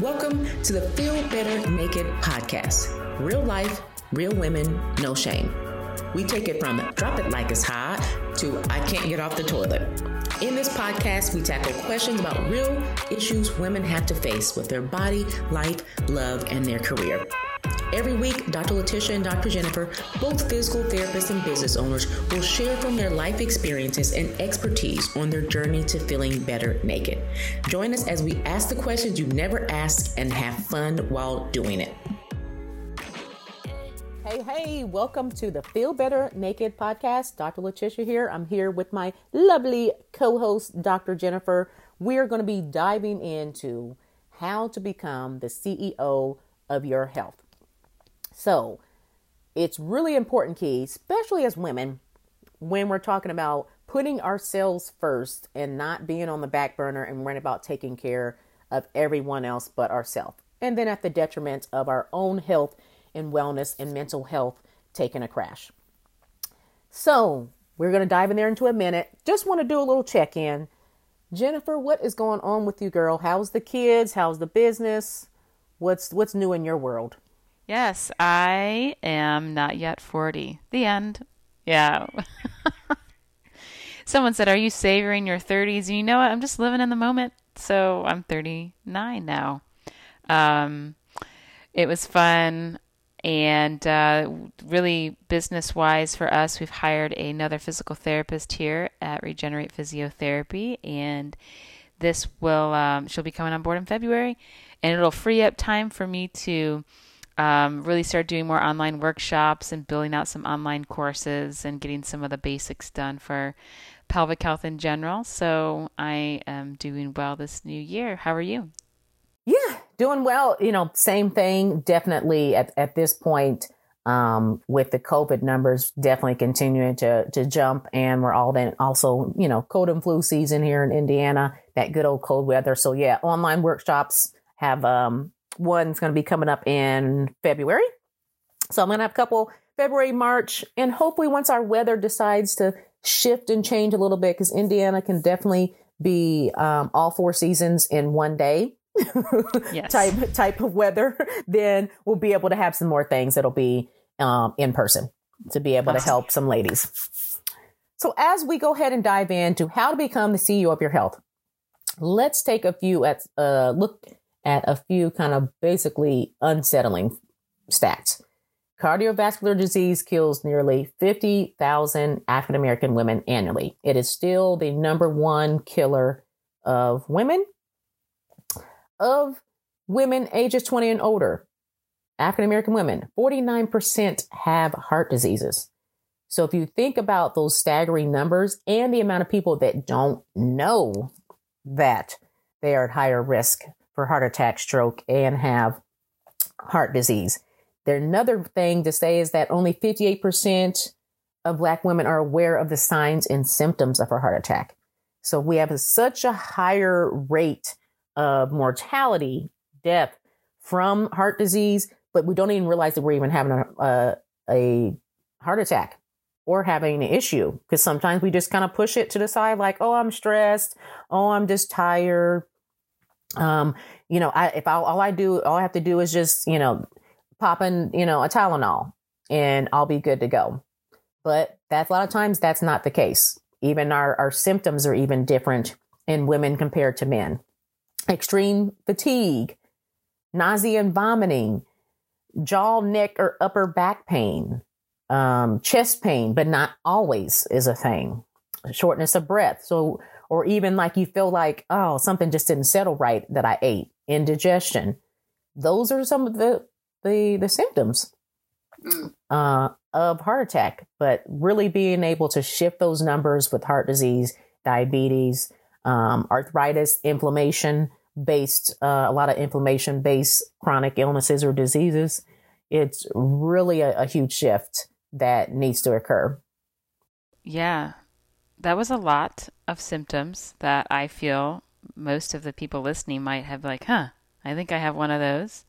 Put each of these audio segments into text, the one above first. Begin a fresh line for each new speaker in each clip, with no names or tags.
Welcome to the Feel Better Naked podcast. Real life, real women, no shame. We take it from drop it like it's hot to I can't get off the toilet. In this podcast, we tackle questions about real issues women have to face with their body, life, love, and their career. Every week, Dr. Latisha and Dr. Jennifer, both physical therapists and business owners, will share from their life experiences and expertise on their journey to feeling better naked. Join us as we ask the questions you never asked and have fun while doing it. Hey, hey, welcome to the Feel Better Naked podcast. Dr. Latisha here. I'm here with my lovely co host, Dr. Jennifer. We are going to be diving into how to become the CEO of your health. So it's really important key, especially as women, when we're talking about putting ourselves first and not being on the back burner and worrying about taking care of everyone else but ourselves. And then at the detriment of our own health and wellness and mental health taking a crash. So we're going to dive in there into a minute. Just want to do a little check in. Jennifer, what is going on with you, girl? How's the kids? How's the business? What's what's new in your world?
Yes, I am not yet 40. The end. Yeah. Someone said, Are you savoring your 30s? And you know what? I'm just living in the moment. So I'm 39 now. Um, it was fun and uh, really business wise for us. We've hired another physical therapist here at Regenerate Physiotherapy. And this will, um, she'll be coming on board in February. And it'll free up time for me to um, really started doing more online workshops and building out some online courses and getting some of the basics done for pelvic health in general. So I am doing well this new year. How are you?
Yeah, doing well. You know, same thing. Definitely at, at this point, um, with the COVID numbers definitely continuing to, to jump. And we're all then also, you know, cold and flu season here in Indiana, that good old cold weather. So yeah, online workshops have, um, one's going to be coming up in February. So I'm going to have a couple February, March, and hopefully once our weather decides to shift and change a little bit, because Indiana can definitely be um, all four seasons in one day. yes. type type of weather, then we'll be able to have some more things that'll be um, in person to be able to help some ladies. So as we go ahead and dive into how to become the CEO of your health, let's take a few at uh, look at a few kind of basically unsettling stats. Cardiovascular disease kills nearly 50,000 African American women annually. It is still the number one killer of women. Of women ages 20 and older, African American women, 49% have heart diseases. So if you think about those staggering numbers and the amount of people that don't know that they are at higher risk for heart attack, stroke, and have heart disease. There, another thing to say is that only 58% of Black women are aware of the signs and symptoms of a heart attack. So we have such a higher rate of mortality, death from heart disease, but we don't even realize that we're even having a, a, a heart attack or having an issue because sometimes we just kind of push it to the side like, oh, I'm stressed. Oh, I'm just tired. Um, you know, I, if I, all I do, all I have to do is just, you know, pop in, you know, a Tylenol and I'll be good to go. But that's a lot of times that's not the case. Even our, our symptoms are even different in women compared to men. Extreme fatigue, nausea and vomiting, jaw, neck, or upper back pain, um, chest pain, but not always is a thing. Shortness of breath. So or even like you feel like, oh, something just didn't settle right that I ate, indigestion. Those are some of the the the symptoms mm. uh, of heart attack. But really being able to shift those numbers with heart disease, diabetes, um, arthritis, inflammation based, uh, a lot of inflammation based chronic illnesses or diseases. It's really a, a huge shift that needs to occur.
Yeah, that was a lot of symptoms that I feel most of the people listening might have like, huh, I think I have one of those.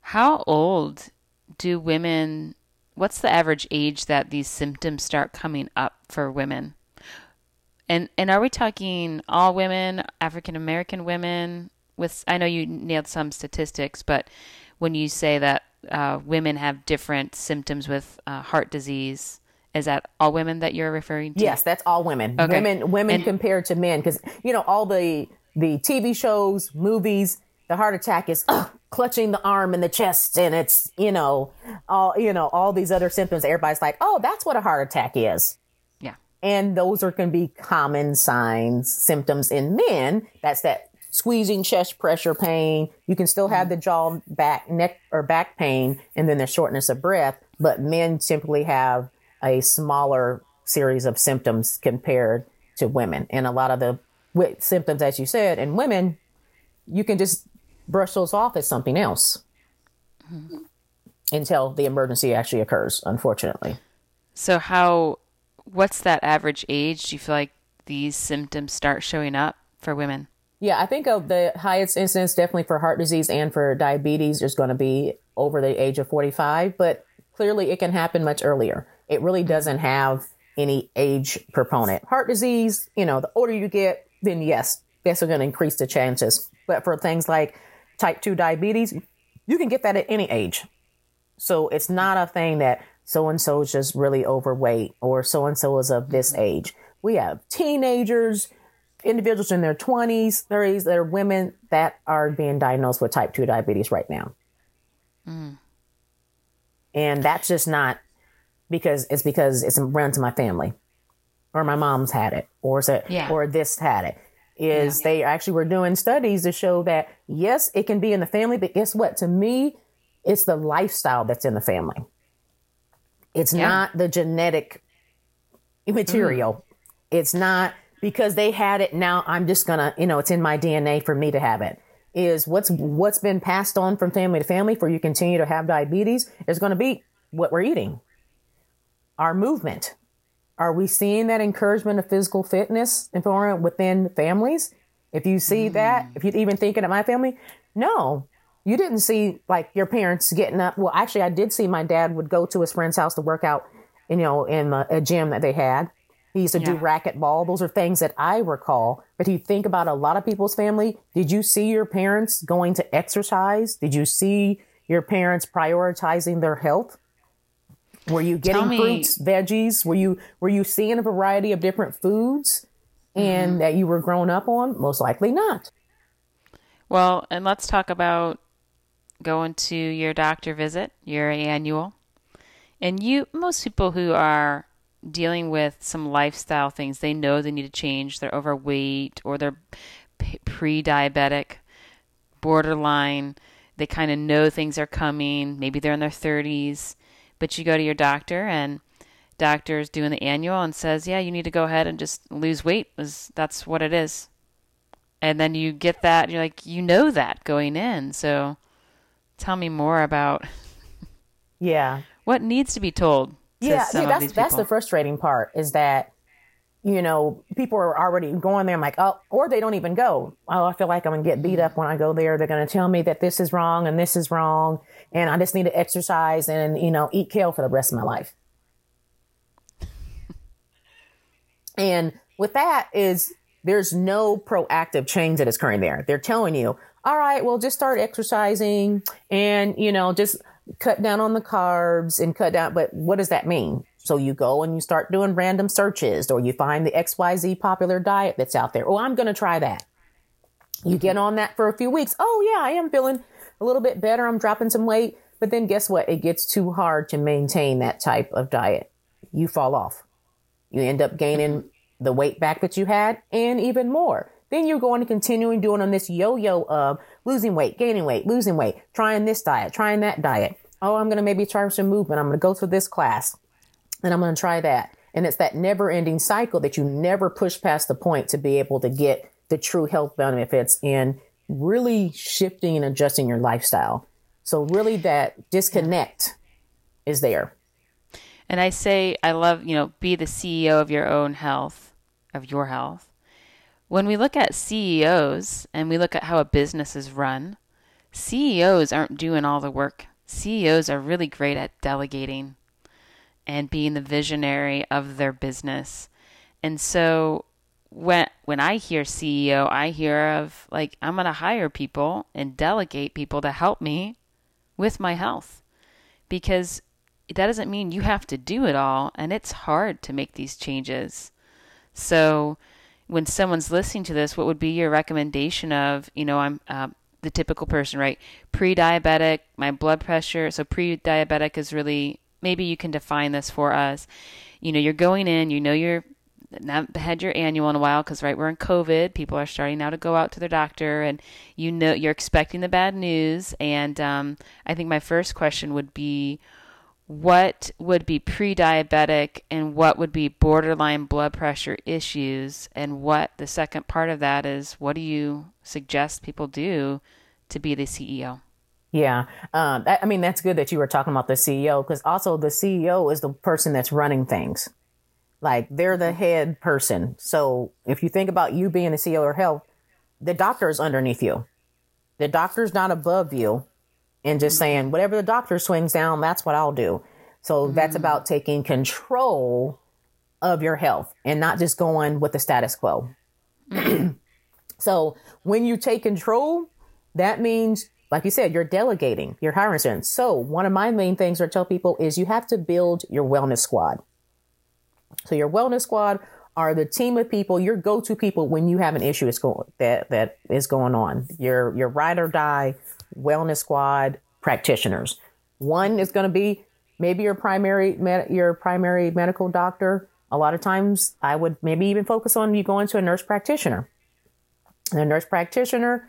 How old do women what's the average age that these symptoms start coming up for women? And and are we talking all women, African American women? with I know you nailed some statistics, but when you say that uh, women have different symptoms with uh, heart disease, is that all women that you're referring to?
Yes, that's all women.
Okay.
Women, women
And-
compared to men, because you know all the the TV shows, movies, the heart attack is ugh, clutching the arm and the chest, and it's you know all you know all these other symptoms. Everybody's like, oh, that's what a heart attack is.
Yeah.
and those are going to be common signs, symptoms in men. That's that squeezing chest pressure pain. You can still have mm-hmm. the jaw, back, neck, or back pain, and then the shortness of breath. But men simply have a smaller series of symptoms compared to women. And a lot of the symptoms, as you said, in women, you can just brush those off as something else until the emergency actually occurs, unfortunately.
So how what's that average age do you feel like these symptoms start showing up for women?
Yeah, I think of the highest incidence definitely for heart disease and for diabetes is going to be over the age of 45, but clearly it can happen much earlier. It really doesn't have any age proponent. Heart disease, you know, the older you get, then yes, that's going to increase the chances. But for things like type 2 diabetes, you can get that at any age. So it's not a thing that so and so is just really overweight or so and so is of this age. We have teenagers, individuals in their 20s, 30s that are women that are being diagnosed with type 2 diabetes right now. Hmm. And that's just not because it's because it's run to my family or my mom's had it or so,
Yeah.
or this had it. Is they actually were doing studies to show that yes, it can be in the family, but guess what? To me, it's the lifestyle that's in the family. It's
Yeah.
not the genetic material. Mm. It's not because they had it now I'm just going to, you know, it's in my DNA for me to have it. Is what's what's been passed on from family to family for you continue to have diabetes is going to be what we're eating. Our movement. Are we seeing that encouragement of physical fitness environment within families? If you see mm. that, if you're even thinking of my family, no, you didn't see like your parents getting up. Well, actually, I did see my dad would go to his friend's house to work out, you know, in a, a gym that they had. He used to do
Yeah.
racquetball. Those are things that I recall. But you think about a lot of people's family. Did you see your parents going to exercise? Did you see your parents prioritizing their health? Were you getting fruits, veggies? Were you were you seeing a variety of different foods and mm-hmm. that you were grown up on? Most likely not.
Well, and let's talk about going to your doctor visit, your annual. And you, most people who are dealing with some lifestyle things, they know they need to change. They're overweight or they're pre diabetic, borderline. They kind of know things are coming. Maybe they're in their 30s. But you go to your doctor and doctor's doing the annual and says, "Yeah, you need to go ahead and just lose weight. Is That's what it is." And then you get that and you're like, "You know that going in." So tell me more about
Yeah.
what needs to be told to
yeah, see, that's that's the frustrating part is that you know people are already going there. I'm like, oh, or they don't even go. Oh, I feel like I'm gonna get beat up when I go there. They're gonna tell me that this is wrong and this is wrong, and I just need to exercise and you know eat kale for the rest of my life. and with that is there's no proactive change that is occurring there. They're telling you, all right, well, just start exercising and, you know, just cut down on the carbs and cut down. But what does that mean? So you go and you start doing random searches or you find the XYZ popular diet that's out there. Oh, I'm going to try that. You get on that for a few weeks. Oh, yeah, I am feeling a little bit better. I'm dropping some weight. But then guess what? It gets too hard to maintain that type of diet. You fall off. You end up gaining the weight back that you had and even more. Then you're going to continuing doing on this yo-yo of losing weight, gaining weight, losing weight, trying this diet, trying that diet. Oh, I'm going to maybe try some movement. I'm going to go to this class and I'm going to try that. And it's that never ending cycle that you never push past the point to be able to get the true health benefits in really shifting and adjusting your lifestyle. So really that disconnect is there.
And I say, I love, you know, be the CEO of your own health, of your health. When we look at CEOs and we look at how a business is run, CEOs aren't doing all the work. CEOs are really great at delegating and being the visionary of their business. And so when when I hear CEO, I hear of like I'm going to hire people and delegate people to help me with my health. Because that doesn't mean you have to do it all and it's hard to make these changes. So when someone's listening to this, what would be your recommendation of, you know, I'm uh, the typical person, right? Pre-diabetic, my blood pressure. So pre-diabetic is really maybe you can define this for us. You know, you're going in, you know you're not had your annual in a while because right we're in covid. People are starting now to go out to their doctor and you know you're expecting the bad news. And um, i think my first question would be what would be pre-diabetic and what would be borderline blood pressure issues? And what the second part of that is what do you suggest people do to be the ceo
yeah um, i mean that's good that you were talking about the ceo because also the ceo is the person that's running things like they're the head person. So if you think about you being the CEO of health, the doctor is underneath you. The doctor's not above you and just mm-hmm. saying, whatever the doctor swings down, that's what I'll do. So mm-hmm. that's about taking control of your health and not just going with the status quo. Mm-hmm. so when you take control, that means, like you said, you're delegating, you're hiring certain. So one of my main things I tell people is you have to build your wellness squad. So your wellness squad are the team of people, your go-to people when you have an issue is going, that that is going on. Your your ride or die wellness squad practitioners. One is going to be maybe your primary your primary medical doctor. A lot of times, I would maybe even focus on you going to a nurse practitioner. And a nurse practitioner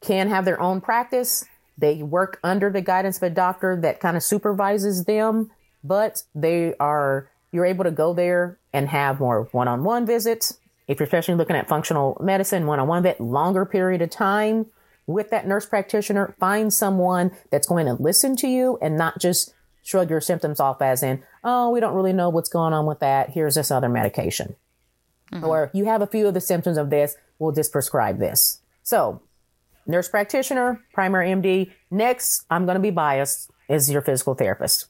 can have their own practice. They work under the guidance of a doctor that kind of supervises them, but they are you're able to go there and have more one-on-one visits. If you're especially looking at functional medicine, one-on-one vet, longer period of time with that nurse practitioner, find someone that's going to listen to you and not just shrug your symptoms off as in, oh, we don't really know what's going on with that. Here's this other medication. Mm-hmm. Or you have a few of the symptoms of this, we'll just prescribe this. So, nurse practitioner, primary MD. Next, I'm going to be biased, is your physical therapist.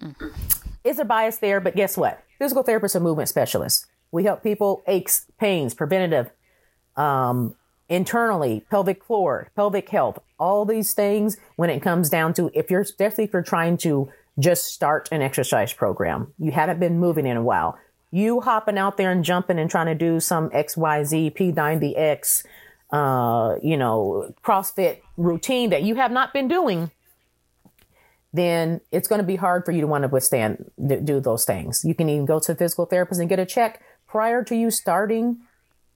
Mm-hmm is a bias there, but guess what? Physical therapists are movement specialists. We help people aches, pains, preventative, um, internally, pelvic floor, pelvic health, all these things when it comes down to if you're, especially if you're trying to just start an exercise program, you haven't been moving in a while. You hopping out there and jumping and trying to do some XYZ, P90X, uh, you know, CrossFit routine that you have not been doing then it's going to be hard for you to want to withstand do those things. You can even go to a physical therapist and get a check prior to you starting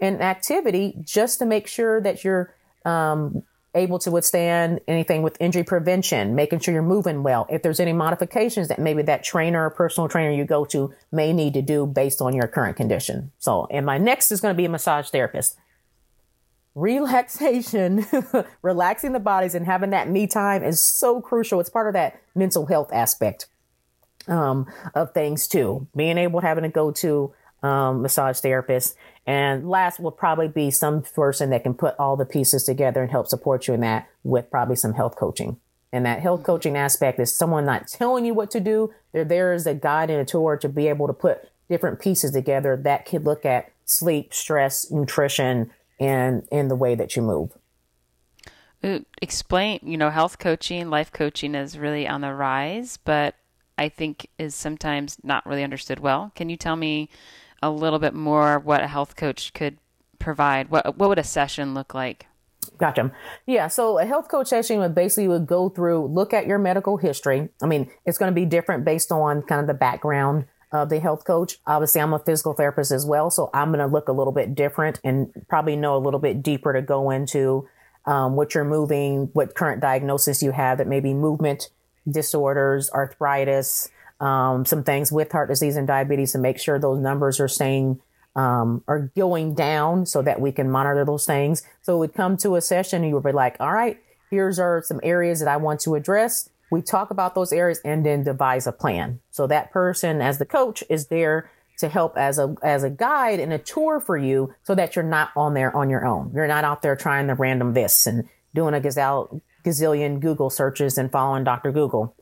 an activity just to make sure that you're um, able to withstand anything with injury prevention, making sure you're moving well. If there's any modifications that maybe that trainer or personal trainer you go to may need to do based on your current condition. So, and my next is going to be a massage therapist relaxation, relaxing the bodies and having that me time is so crucial. It's part of that mental health aspect um, of things too. Being able to having to go to um, massage therapist. And last will probably be some person that can put all the pieces together and help support you in that with probably some health coaching. And that health coaching aspect is someone not telling you what to do. They're there as a guide and a tour to be able to put different pieces together that could look at sleep, stress, nutrition, and in the way that you move.
Uh, explain, you know, health coaching, life coaching is really on the rise, but I think is sometimes not really understood well. Can you tell me a little bit more what a health coach could provide? What what would a session look like?
Gotcha. Yeah. So a health coach session would basically would go through, look at your medical history. I mean, it's going to be different based on kind of the background uh, the health coach. Obviously, I'm a physical therapist as well, so I'm going to look a little bit different and probably know a little bit deeper to go into um, what you're moving, what current diagnosis you have that may be movement disorders, arthritis, um, some things with heart disease and diabetes to make sure those numbers are staying um, are going down so that we can monitor those things. So we'd come to a session you would be like, all right, here's some areas that I want to address we talk about those areas and then devise a plan. So that person as the coach is there to help as a as a guide and a tour for you so that you're not on there on your own. You're not out there trying the random this and doing a gazelle, gazillion Google searches and following Dr. Google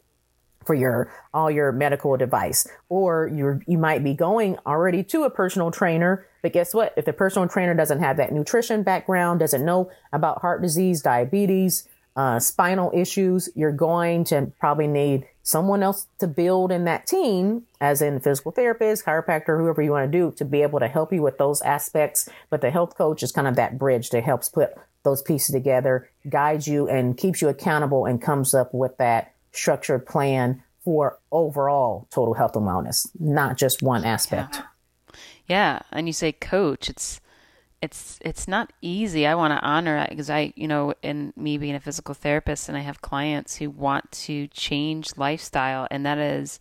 for your all your medical advice or you you might be going already to a personal trainer But guess what? If the personal trainer doesn't have that nutrition background, doesn't know about heart disease, diabetes, uh, spinal issues, you're going to probably need someone else to build in that team, as in physical therapist, chiropractor, whoever you want to do, to be able to help you with those aspects. But the health coach is kind of that bridge that helps put those pieces together, guides you, and keeps you accountable and comes up with that structured plan for overall total health and wellness, not just one aspect.
Yeah. yeah. And you say coach, it's it's it's not easy. I want to honor that because I, you know, in me being a physical therapist and I have clients who want to change lifestyle and that is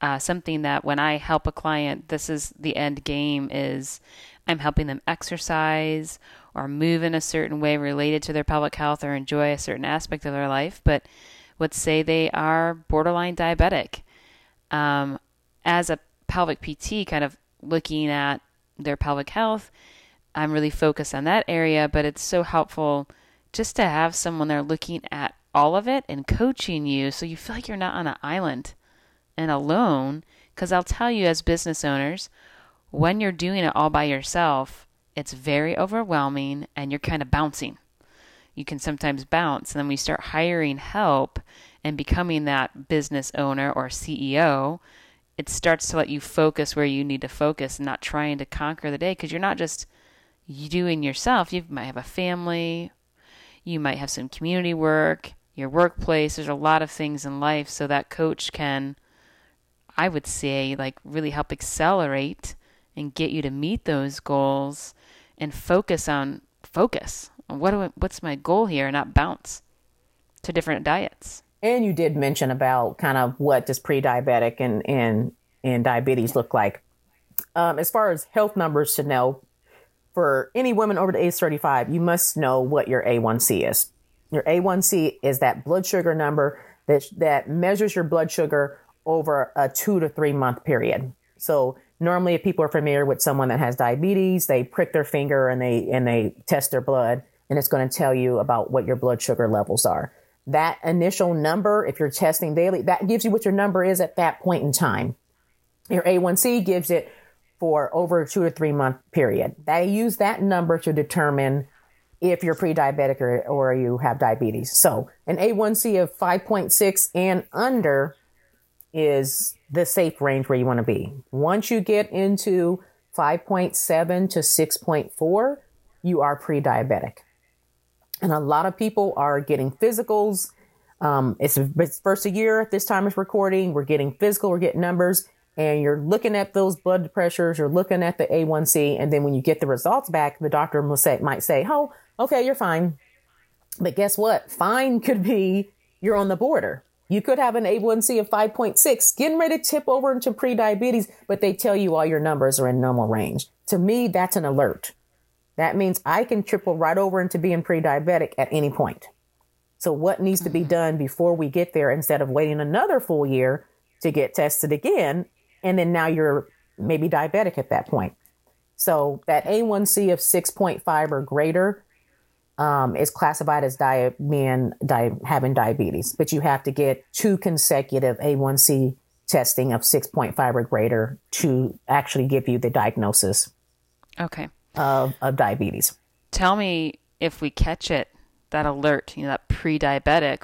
uh, something that when I help a client, this is the end game is I'm helping them exercise or move in a certain way related to their pelvic health or enjoy a certain aspect of their life, but let's say they are borderline diabetic. Um, as a pelvic PT, kind of looking at their pelvic health, I'm really focused on that area, but it's so helpful just to have someone there looking at all of it and coaching you so you feel like you're not on an island and alone. Because I'll tell you, as business owners, when you're doing it all by yourself, it's very overwhelming and you're kind of bouncing. You can sometimes bounce. And then we start hiring help and becoming that business owner or CEO, it starts to let you focus where you need to focus and not trying to conquer the day because you're not just doing yourself. You might have a family, you might have some community work, your workplace. There's a lot of things in life. So that coach can, I would say, like really help accelerate and get you to meet those goals and focus on focus. What do I, what's my goal here? Not bounce to different diets.
And you did mention about kind of what does pre-diabetic and and and diabetes look like. Um, as far as health numbers to know, for any women over the age 35, you must know what your A1C is. Your A1C is that blood sugar number that that measures your blood sugar over a two to three month period. So normally if people are familiar with someone that has diabetes, they prick their finger and they and they test their blood and it's going to tell you about what your blood sugar levels are. That initial number, if you're testing daily, that gives you what your number is at that point in time. Your A1C gives it for over a two to three month period. They use that number to determine if you're pre-diabetic or, or you have diabetes. So an A1C of 5.6 and under is the safe range where you want to be. Once you get into 5.7 to 6.4, you are pre-diabetic. And a lot of people are getting physicals. Um, it's, it's first a year this time of recording. We're getting physical, we're getting numbers, and you're looking at those blood pressures, you're looking at the A1C, and then when you get the results back, the doctor will say, might say, "Oh, okay, you're fine." But guess what? Fine could be you're on the border. You could have an A1C of 5.6, getting ready to tip over into pre-diabetes, but they tell you all your numbers are in normal range. To me, that's an alert. That means I can triple right over into being pre diabetic at any point. So, what needs to be mm-hmm. done before we get there instead of waiting another full year to get tested again? And then now you're maybe diabetic at that point. So, that A1C of 6.5 or greater um, is classified as di- di- having diabetes, but you have to get two consecutive A1C testing of 6.5 or greater to actually give you the diagnosis.
Okay
of, of diabetes.
Tell me if we catch it, that alert, you know, that pre diabetic,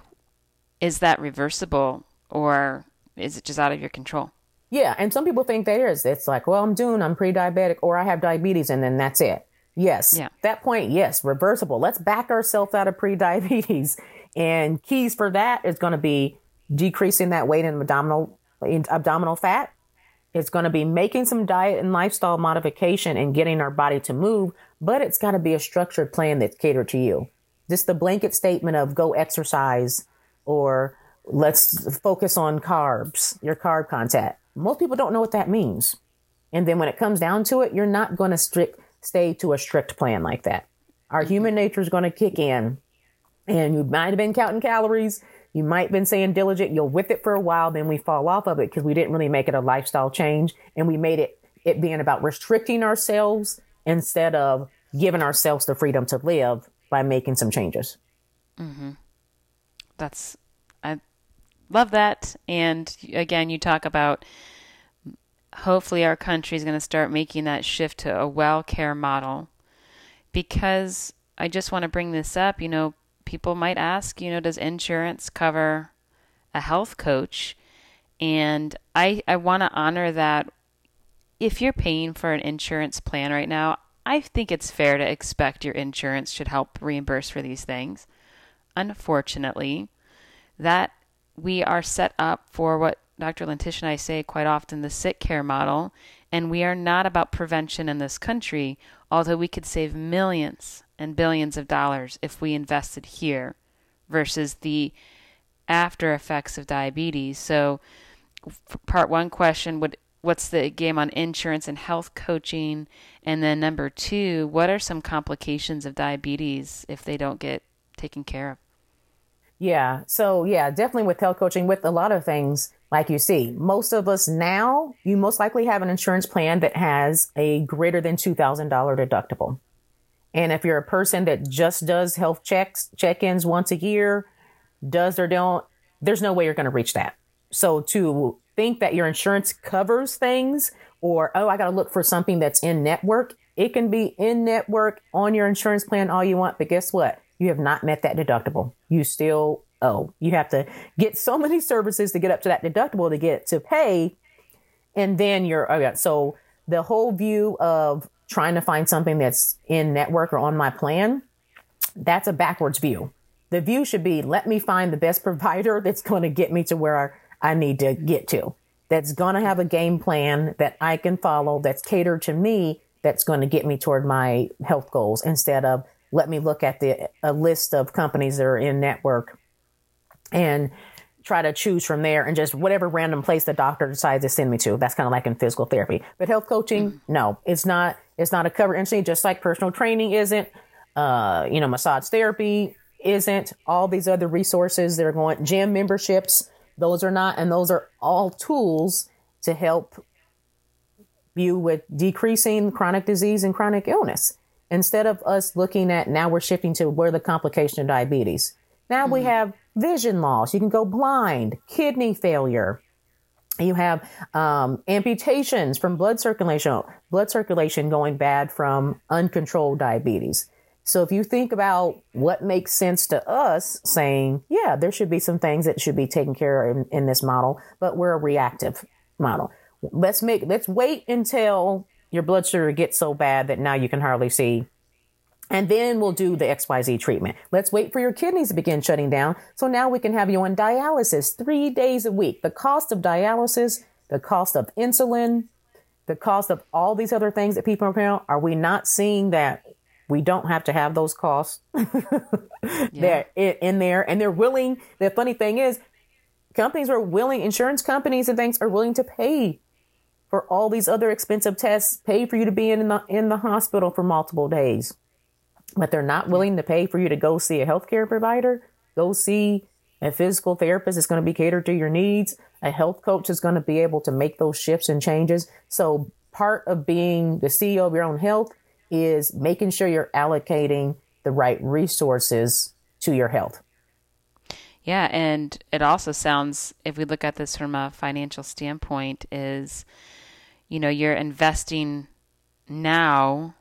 is that reversible or is it just out of your control?
Yeah. And some people think there is. It's like, well, I'm doing, I'm pre diabetic or I have diabetes and then that's it. Yes. Yeah. That point, yes, reversible. Let's back ourselves out of pre diabetes. And keys for that is going to be decreasing that weight in abdominal in abdominal fat, it's going to be making some diet and lifestyle modification and getting our body to move, but it's got to be a structured plan that's catered to you. Just the blanket statement of go exercise or let's focus on carbs, your carb content. Most people don't know what that means. And then when it comes down to it, you're not going to strict stay to a strict plan like that. Our human nature is going to kick in and you might have been counting calories you might have been saying diligent. You'll with it for a while, then we fall off of it because we didn't really make it a lifestyle change, and we made it it being about restricting ourselves instead of giving ourselves the freedom to live by making some changes.
Mm-hmm. That's I love that, and again, you talk about hopefully our country is going to start making that shift to a well care model. Because I just want to bring this up, you know, people might ask, you know, does insurance cover a health coach? And I, I want to honor that if you're paying for an insurance plan right now, I think it's fair to expect your insurance should help reimburse for these things. Unfortunately, that we are set up for what Dr. Latisha and I say quite often the sick care model, and we are not about prevention in this country, although we could save millions and billions of dollars if we invested here versus the after effects of diabetes. So, part one question would what's the game on insurance and health coaching? And then number two, what are some complications of diabetes if they don't get taken care of?
Yeah. So, yeah, definitely with health coaching, with a lot of things, like you see, most of us now, you most likely have an insurance plan that has a greater than $2,000 deductible. And if you're a person that just does health checks, check ins once a year, does or don't, there's no way you're going to reach that. So, to think that your insurance covers things or, oh, I got to look for something that's in network. It can be in network on your insurance plan all you want, but guess what? You have not met that deductible. You still owe. You have to get so many services to get up to that deductible to get to pay. And then you're, oh yeah. So the whole view of trying to find something that's in network or on my plan, that's a backwards view. The view should be let me find the best provider that's going to get me to where I need to get to. That's going to have a game plan that I can follow that's catered to me that's going to get me toward my health goals instead of let me look at the a list of companies that are in network and try to choose from there and just whatever random place the doctor decides to send me to. That's kind of like in physical therapy. But health coaching, mm-hmm. no, it's not. It's not a covered entity. Just like personal training isn't. Uh, you know, massage therapy isn't. All these other resources that are going gym memberships those are not, and those are all tools to help you with decreasing chronic disease and chronic illness. Instead of us looking at now we're shifting to where the complication of diabetes. Now mm-hmm. we have vision loss. You can go blind, kidney failure. You have um, amputations from blood circulation, blood circulation going bad from uncontrolled diabetes. So if you think about what makes sense to us saying, yeah, there should be some things that should be taken care of in, in this model, but we're a reactive model. Let's make, let's wait until your blood sugar gets so bad that now you can hardly see. And then we'll do the XYZ treatment. Let's wait for your kidneys to begin shutting down. So now we can have you on dialysis three days a week. The cost of dialysis, the cost of insulin, the cost of all these other things that people are paying, are we not seeing that we don't have to have those costs. they're in there and they're willing. The funny thing is, companies are willing, insurance companies and things are willing to pay for all these other expensive tests, pay for you to be in the, in the hospital for multiple days. But they're not willing to pay for you to go see a healthcare provider, go see a physical therapist is going to be catered to your needs. A health coach is going to be able to make those shifts and changes. So part of being the CEO of your own health is making sure you're allocating the right resources to your health.
Yeah, and it also sounds, if we look at this from a financial standpoint, is you know, you're investing now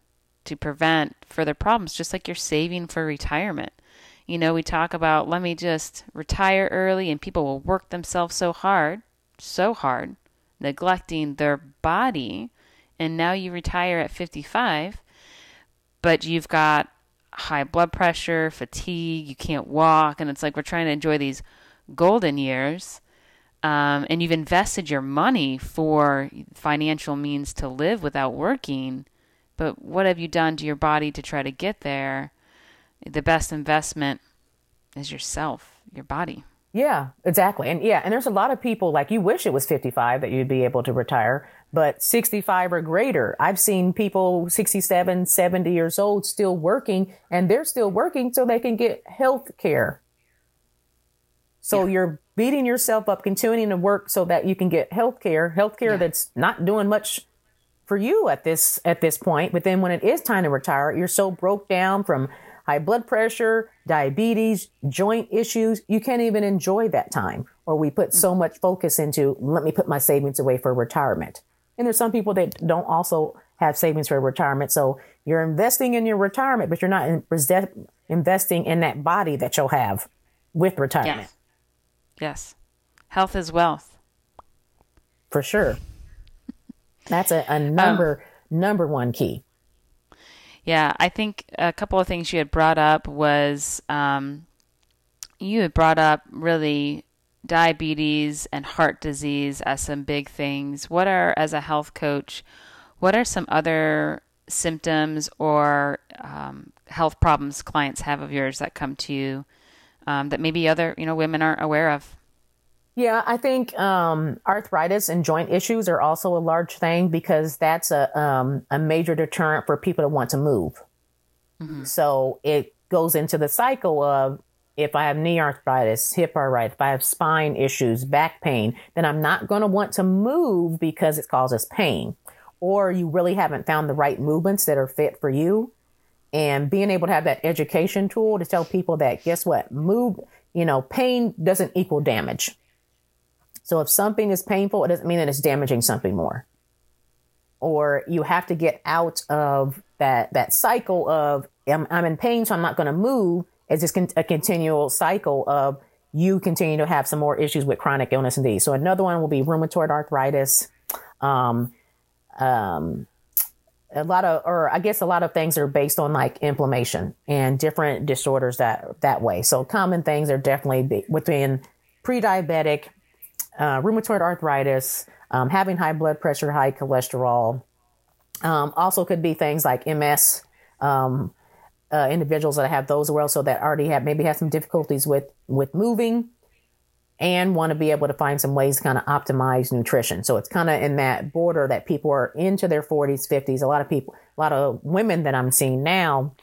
to prevent further problems, just like you're saving for retirement. You know, we talk about let me just retire early, and people will work themselves so hard, so hard, neglecting their body. And now you retire at 55 but you've got high blood pressure, fatigue, you can't walk, and it's like we're trying to enjoy these golden years. Um, and you've invested your money for financial means to live without working, but what have you done to your body to try to get there? The best investment is yourself, your body.
Yeah, exactly. And yeah, and there's a lot of people like you wish it was 55 that you'd be able to retire, but 65 or greater. I've seen people 67, 70 years old still working and they're still working so they can get health care. So yeah. you're beating yourself up, continuing to work so that you can get health care, health care yeah. that's not doing much for you at this at this point. But then when it is time to retire, you're so broke down from high blood pressure, diabetes, joint issues, you can't even enjoy that time. Or we put so much focus into, let me put my savings away for retirement. And there's some people that don't also have savings for retirement. So you're investing in your retirement, but you're not in, investing in that body that you'll have with retirement.
Yes. Yes. Health is wealth.
For sure. That's a, a number um, number one key.
Yeah, I think a couple of things you had brought up was um, you had brought up really diabetes and heart disease as some big things. What are, as a health coach, what are some other symptoms or um, health problems clients have of yours that come to you um, that maybe other you know women aren't aware of?
Yeah, I think um, arthritis and joint issues are also a large thing because that's a um, a major deterrent for people to want to move. Mm-hmm. So it goes into the cycle of if I have knee arthritis, hip arthritis, if I have spine issues, back pain, then I'm not going to want to move because it causes pain. Or you really haven't found the right movements that are fit for you. And being able to have that education tool to tell people that, guess what? Move, you know, pain doesn't equal damage. So if something is painful, it doesn't mean that it's damaging something more. Or you have to get out of that, that cycle of, I'm, I'm in pain, so I'm not going to move it's just con- a continual cycle of you continue to have some more issues with chronic illness and disease. So another one will be rheumatoid arthritis. Um, um, a lot of, or I guess a lot of things are based on like inflammation and different disorders that that way. So common things are definitely within pre-diabetic, uh, rheumatoid arthritis, um, having high blood pressure, high cholesterol. Um, also could be things like MS, um, uh, individuals that have those as well, so that already have maybe have some difficulties with with moving, and want to be able to find some ways to kind of optimize nutrition. So it's kind of in that border that people are into their 40s, 50s. A lot of people, a lot of women that I'm seeing now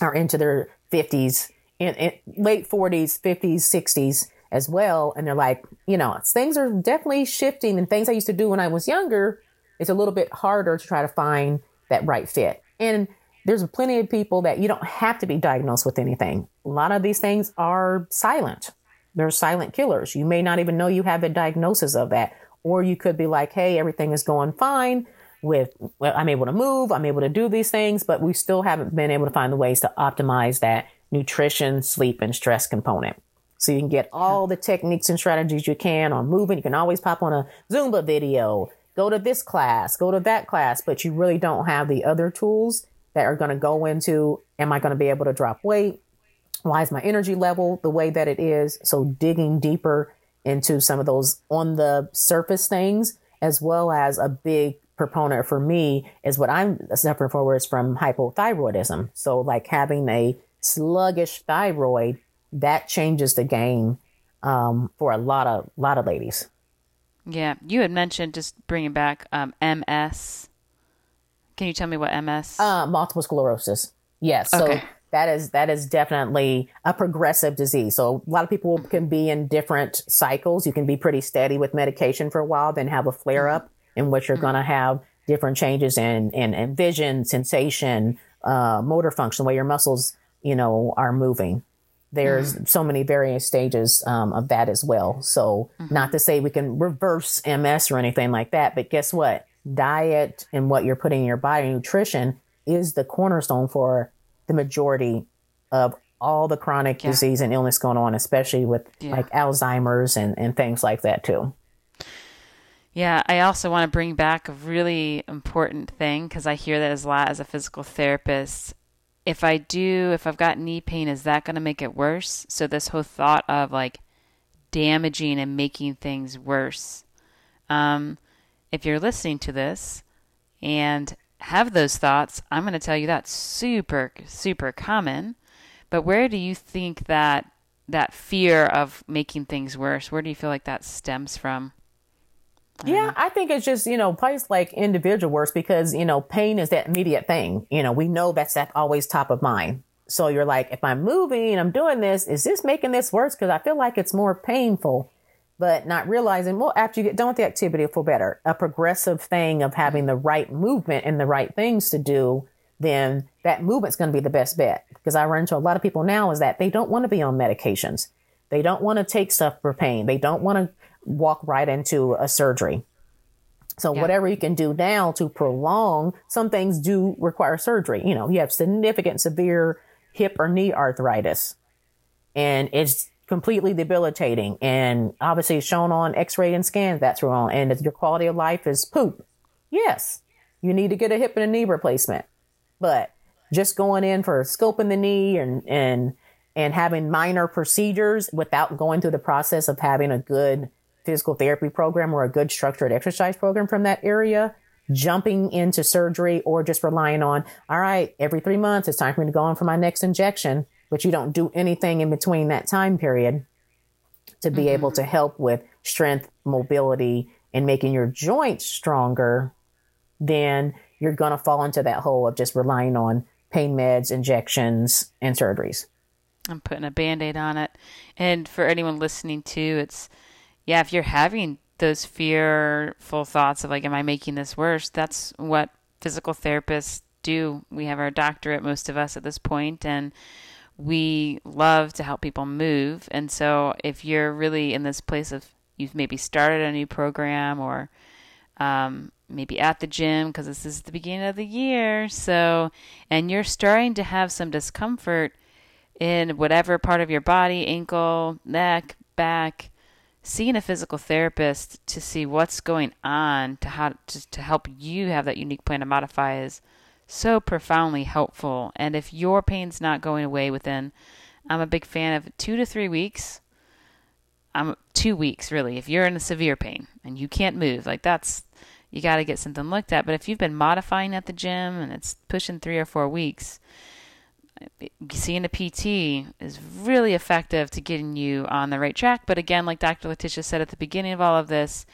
are into their 50s, in, in late 40s, 50s, 60s as well, and they're like, you know, things are definitely shifting, and things I used to do when I was younger, it's a little bit harder to try to find that right fit. And there's plenty of people that you don't have to be diagnosed with anything. A lot of these things are silent. They're silent killers. You may not even know you have a diagnosis of that. Or you could be like, hey, everything is going fine with, well, I'm able to move, I'm able to do these things, but we still haven't been able to find the ways to optimize that nutrition, sleep, and stress component. So you can get all the techniques and strategies you can on moving. You can always pop on a Zumba video, go to this class, go to that class, but you really don't have the other tools that are going to go into am I going to be able to drop weight? Why is my energy level the way that it is? So digging deeper into some of those on the surface things, as well as a big proponent for me is what I'm suffering for is from hypothyroidism. So like having a sluggish thyroid that changes the game um, for a lot of lot of ladies.
Yeah, you had mentioned just bringing back um, MS can you tell me what MS?
Uh, multiple sclerosis. Yes. So okay. That is that is definitely a progressive disease. So a lot of people can be in different cycles. You can be pretty steady with medication for a while, then have a flare up in which you're mm-hmm. going to have different changes in, in, in vision, sensation, uh, motor function, where your muscles, you know, are moving. There's mm-hmm. so many various stages um, of that as well. So mm-hmm. not to say we can reverse MS or anything like that, but guess what? diet and what you're putting in your body, nutrition is the cornerstone for the majority of all the chronic yeah. disease and illness going on, especially with yeah. like Alzheimer's and, and things like that too.
Yeah, I also want to bring back a really important thing because I hear that as a lot as a physical therapist. If I do, if I've got knee pain, is that going to make it worse? So, this whole thought of like damaging and making things worse. Um, if you're listening to this and have those thoughts, I'm going to tell you that's super, super common. But where do you think that that fear of making things worse, where do you feel like that stems from?
I yeah, know. I think it's just, you know, place like individual worse because, you know, pain is that immediate thing. You know, we know that's that always top of mind. So you're like, if I'm moving, I'm doing this, is this making this worse? Because I feel like it's more painful but not realizing, well, after you get done with the activity, it'll feel better. A progressive thing of having the right movement and the right things to do, then that movement's going to be the best bet. Because I run into a lot of people now is that they don't want to be on medications. They don't want to take stuff for pain. They don't want to walk right into a surgery. So
Yeah.
whatever you can do now to prolong, some things do require surgery. You know, you have significant severe hip or knee arthritis and it's completely debilitating. And obviously shown on x-ray and scans. That's wrong. And if your quality of life is poop yes you need to get a hip and a knee replacement. But just going in for scoping the knee and and and having minor procedures without going through the process of having a good physical therapy program or a good structured exercise program from that area jumping into surgery or just relying on all right every three months it's time for me to go on for my next injection but you don't do anything in between that time period to be able to mm-hmm. help with strength mobility and making your joints stronger then you're going to fall into that hole of just relying on pain meds injections and surgeries
I'm putting a band aid on it. And for anyone listening too, it's yeah, if you're having those fearful thoughts of like, am I making this worse? That's what physical therapists do. We have our doctorate, most of us at this point, and we love to help people move. And so if you're really in this place of you've maybe started a new program or um, maybe at the gym because this is the beginning of the year. So, and you're starting to have some discomfort in whatever part of your body, ankle, neck, back, seeing a physical therapist to see what's going on to how to, to help you have that unique plan to modify is so profoundly helpful. And if your pain's not going away within, I'm a big fan of two to three weeks. I'm two weeks really. If you're in a severe pain and you can't move, like that's you got to get something looked at. But if you've been modifying at the gym and it's pushing three or four weeks, seeing a PT is really effective to getting you on the right track. But again, like Dr. Latisha said at the beginning of all of this,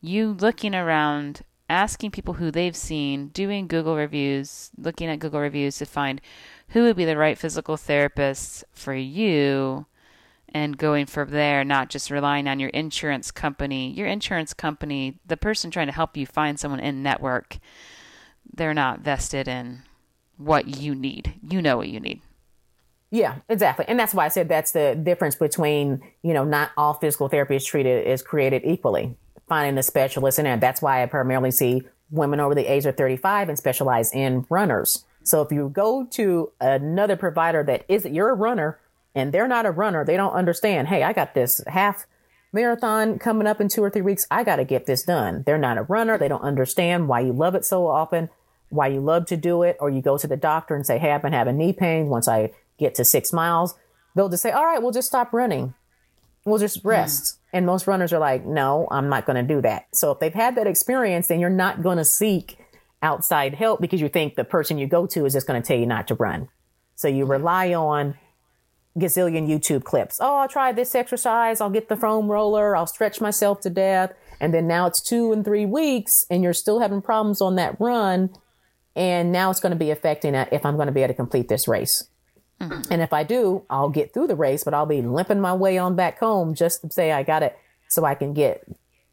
you looking around, asking people who they've seen, doing Google reviews, looking at Google reviews to find who would be the right physical therapist for you and going from there, not just relying on your insurance company. Your insurance company, the person trying to help you find someone in network, they're not vested in what you need. You know what you need.
Yeah, exactly. And that's why I said that's the difference between, you know, not all physical therapy is treated is created equally. Finding a specialist in that. That's why I primarily see women over the age of 35 and specialize in runners. So if you go to another provider that isn't, you're a runner and they're not a runner, they don't understand, hey, I got this half marathon coming up in two or three weeks. I got to get this done. They're not a runner. They don't understand why you love it so often, why you love to do it. Or you go to the doctor and say, hey, I've been having knee pain. Once I get to six miles, they'll just say, all right, we'll just stop running. We'll just rest. And most runners are like, no, I'm not going to do that. So if they've had that experience, then you're not going to seek outside help because you think the person you go to is just going to tell you not to run. So you mm-hmm. rely on gazillion YouTube clips. Oh, I'll try this exercise. I'll get the foam roller. I'll stretch myself to death. And then now it's two and three weeks and you're still having problems on that run. And now it's going to be affecting it if I'm going to be able to complete this race. And if I do, I'll get through the race, but I'll be limping my way on back home just to say I got it so I can get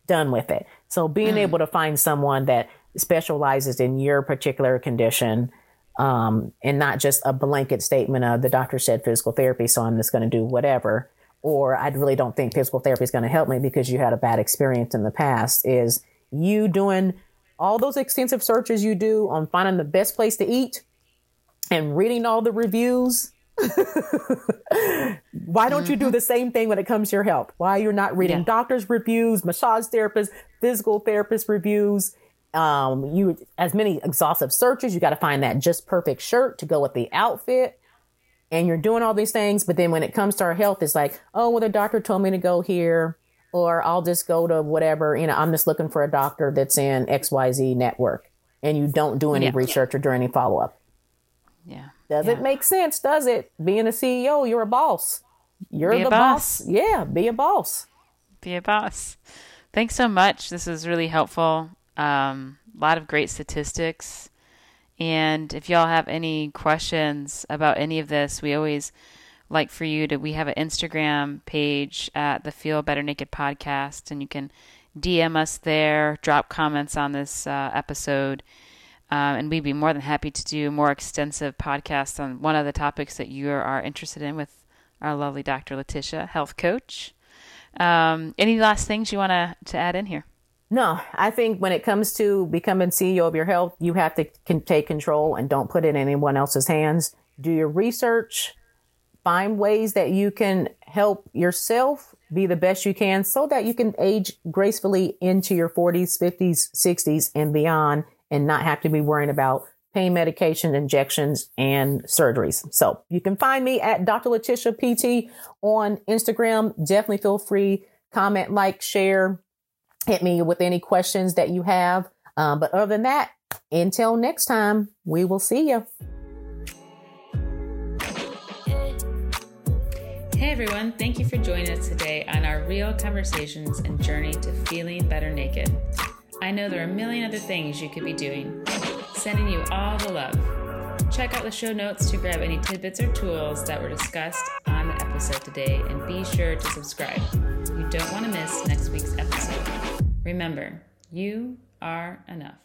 done with it. So being able to find someone that specializes in your particular condition um, and not just a blanket statement of the doctor said physical therapy, so I'm just going to do whatever. Or I really don't think physical therapy is going to help me because you had a bad experience in the past. Is you doing all those extensive searches you do on finding the best place to eat and reading all the reviews? Why don't you do the same thing when it comes to your health? Why you're not reading
Yeah.
doctors' reviews, massage therapists, physical therapist reviews? Um, you as many exhaustive searches. You got to find that just perfect shirt to go with the outfit, and you're doing all these things. But then when it comes to our health, it's like, oh, well, the doctor told me to go here, or I'll just go to whatever. You know, I'm just looking for a doctor that's in X Y Z network, and you don't do any
Yeah.
research or do any follow up.
Yeah.
Does
Yeah.
it make sense? Does it? Being a CEO, you're a boss. You're
Be
the
boss.
boss. Yeah, be a boss.
Be a boss. Thanks so much. This was really helpful. Um, a lot of great statistics. And if y'all have any questions about any of this, we always like for you to. We have an Instagram page at the Feel Better Naked podcast, and you can DM us there, drop comments on this uh, episode, um, and we'd be more than happy to do more extensive podcasts on one of the topics that you are interested in with our lovely Dr. Latisha, health coach. Um, any last things you want to add in here?
No, I think when it comes to becoming CEO of your health, you have to can take control and don't put it in anyone else's hands. Do your research, find ways that you can help yourself be the best you can so that you can age gracefully into your 40s, 50s, 60s, and beyond and not have to be worrying about pain medication, injections, and surgeries. So you can find me at Dr. Latisha PT on Instagram. Definitely feel free, comment, like, share, hit me with any questions that you have. Um, but other than that, until next time, we will see you.
Hey everyone, thank you for joining us today on our real conversations and journey to feeling better naked. I know there are a million other things you could be doing. Sending you all the love. Check out the show notes to grab any tidbits or tools that were discussed on the episode today and be sure to subscribe. You don't want to miss next week's episode. Remember, you are enough.